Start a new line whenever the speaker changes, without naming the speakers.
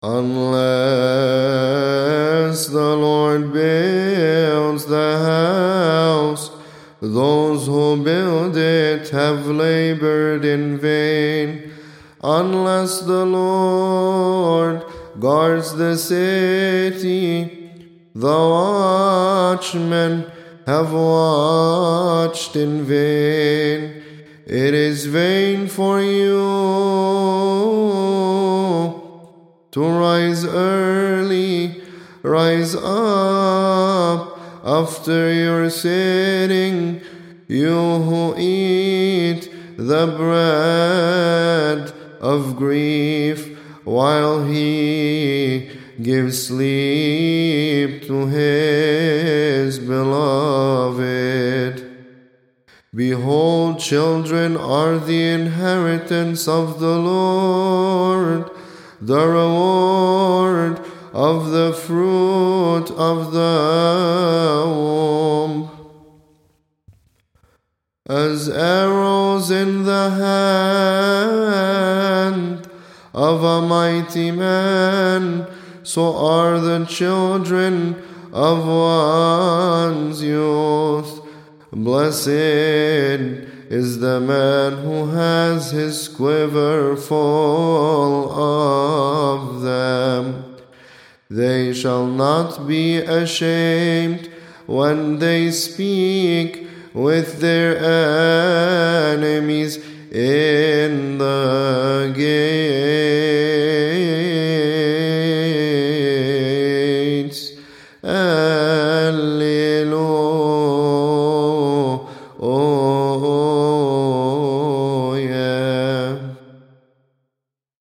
Unless the Lord builds the house, those who build it have labored in vain. Unless the Lord guards the city, the watchmen have watched in vain. It is vain for you to rise early, rise up after your sitting, you who eat the bread of grief while he gives sleep to his beloved. Behold, children are the inheritance of the Lord, the reward of the fruit of the womb. As arrows in the hand of a mighty man, so are the children of one's youth. Blessed is the man who has his quiver full of. They shall not be ashamed when they speak with their enemies in the gates. Alleluia.